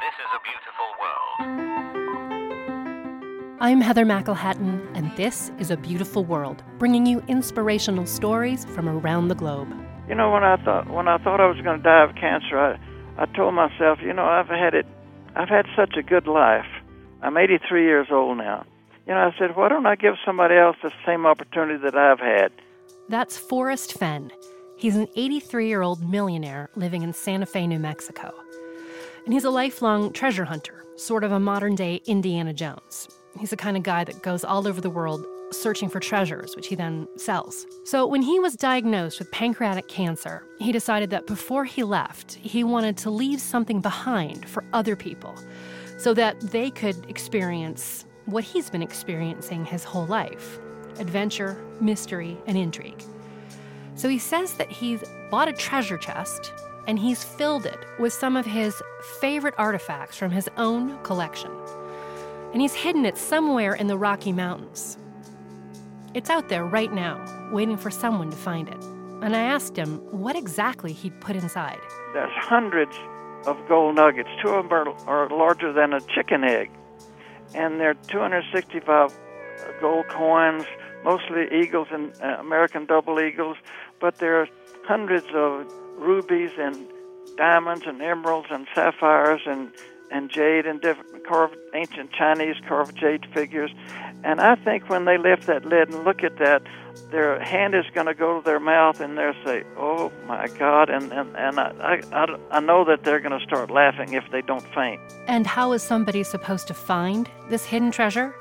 This is a beautiful world. I'm Heather McElhatton, and this is A Beautiful World, bringing you inspirational stories from around the globe. You know, when I thought when I thought I was going to die of cancer, I I told myself, you know, I've had it, I've had such a good life. I'm 83 years old now. You know, I said, why don't I give somebody else the same opportunity that I've had? That's Forrest Fenn. He's an 83 year old millionaire living in Santa Fe, New Mexico. And he's a lifelong treasure hunter, sort of a modern day Indiana Jones. He's the kind of guy that goes all over the world searching for treasures, which he then sells. So, when he was diagnosed with pancreatic cancer, he decided that before he left, he wanted to leave something behind for other people so that they could experience what he's been experiencing his whole life adventure, mystery, and intrigue. So, he says that he's bought a treasure chest and he's filled it with some of his favorite artifacts from his own collection. And he's hidden it somewhere in the Rocky Mountains. It's out there right now, waiting for someone to find it. And I asked him what exactly he'd put inside. There's hundreds of gold nuggets. Two of them are, are larger than a chicken egg. And there are 265 gold coins, mostly eagles and uh, American double eagles. But there are hundreds of rubies and diamonds and emeralds and sapphires and and jade and different carved ancient Chinese carved jade figures. And I think when they lift that lid and look at that, their hand is going to go to their mouth and they'll say, "Oh my God!" And and and I I, I know that they're going to start laughing if they don't faint. And how is somebody supposed to find this hidden treasure?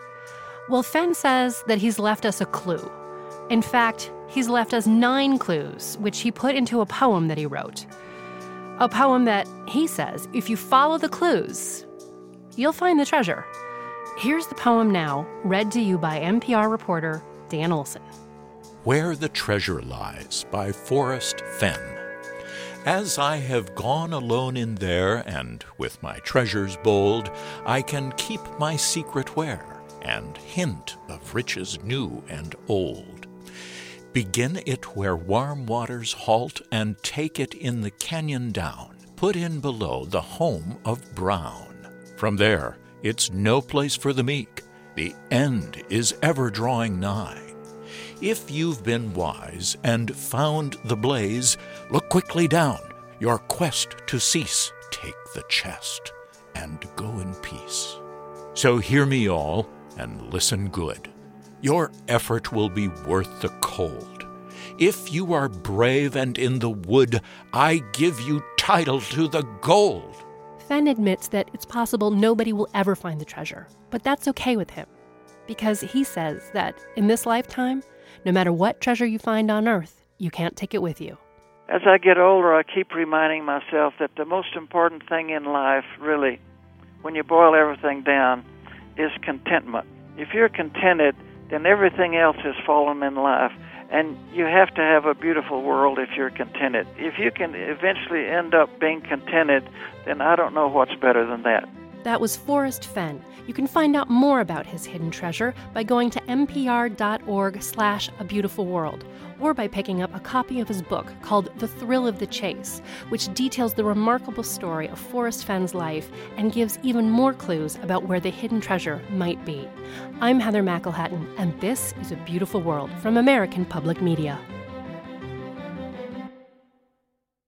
Well, Fenn says that he's left us a clue. In fact, he's left us nine clues, which he put into a poem that he wrote. A poem that he says, if you follow the clues, you'll find the treasure. Here's the poem now, read to you by MPR reporter Dan Olson. Where the Treasure Lies by Forrest Fenn. As I have gone alone in there, and with my treasures bold, I can keep my secret where, and hint of riches new and old. Begin it where warm waters halt, and take it in the canyon down. Put in below the home of Brown. From there, it's no place for the meek. The end is ever drawing nigh. If you've been wise and found the blaze, look quickly down, your quest to cease. Take the chest and go in peace. So hear me all and listen good. Your effort will be worth the cold. If you are brave and in the wood, I give you title to the gold. Fenn admits that it's possible nobody will ever find the treasure, but that's okay with him. Because he says that in this lifetime, no matter what treasure you find on earth, you can't take it with you. As I get older, I keep reminding myself that the most important thing in life, really, when you boil everything down, is contentment. If you're contented, then everything else has fallen in life. And you have to have a beautiful world if you're contented. If you can eventually end up being contented, then I don't know what's better than that. That was Forrest Fenn. You can find out more about his hidden treasure by going to mpr.org slash a beautiful world or by picking up a copy of his book called The Thrill of the Chase, which details the remarkable story of Forrest Fenn's life and gives even more clues about where the hidden treasure might be. I'm Heather McElhatton, and this is A Beautiful World from American Public Media.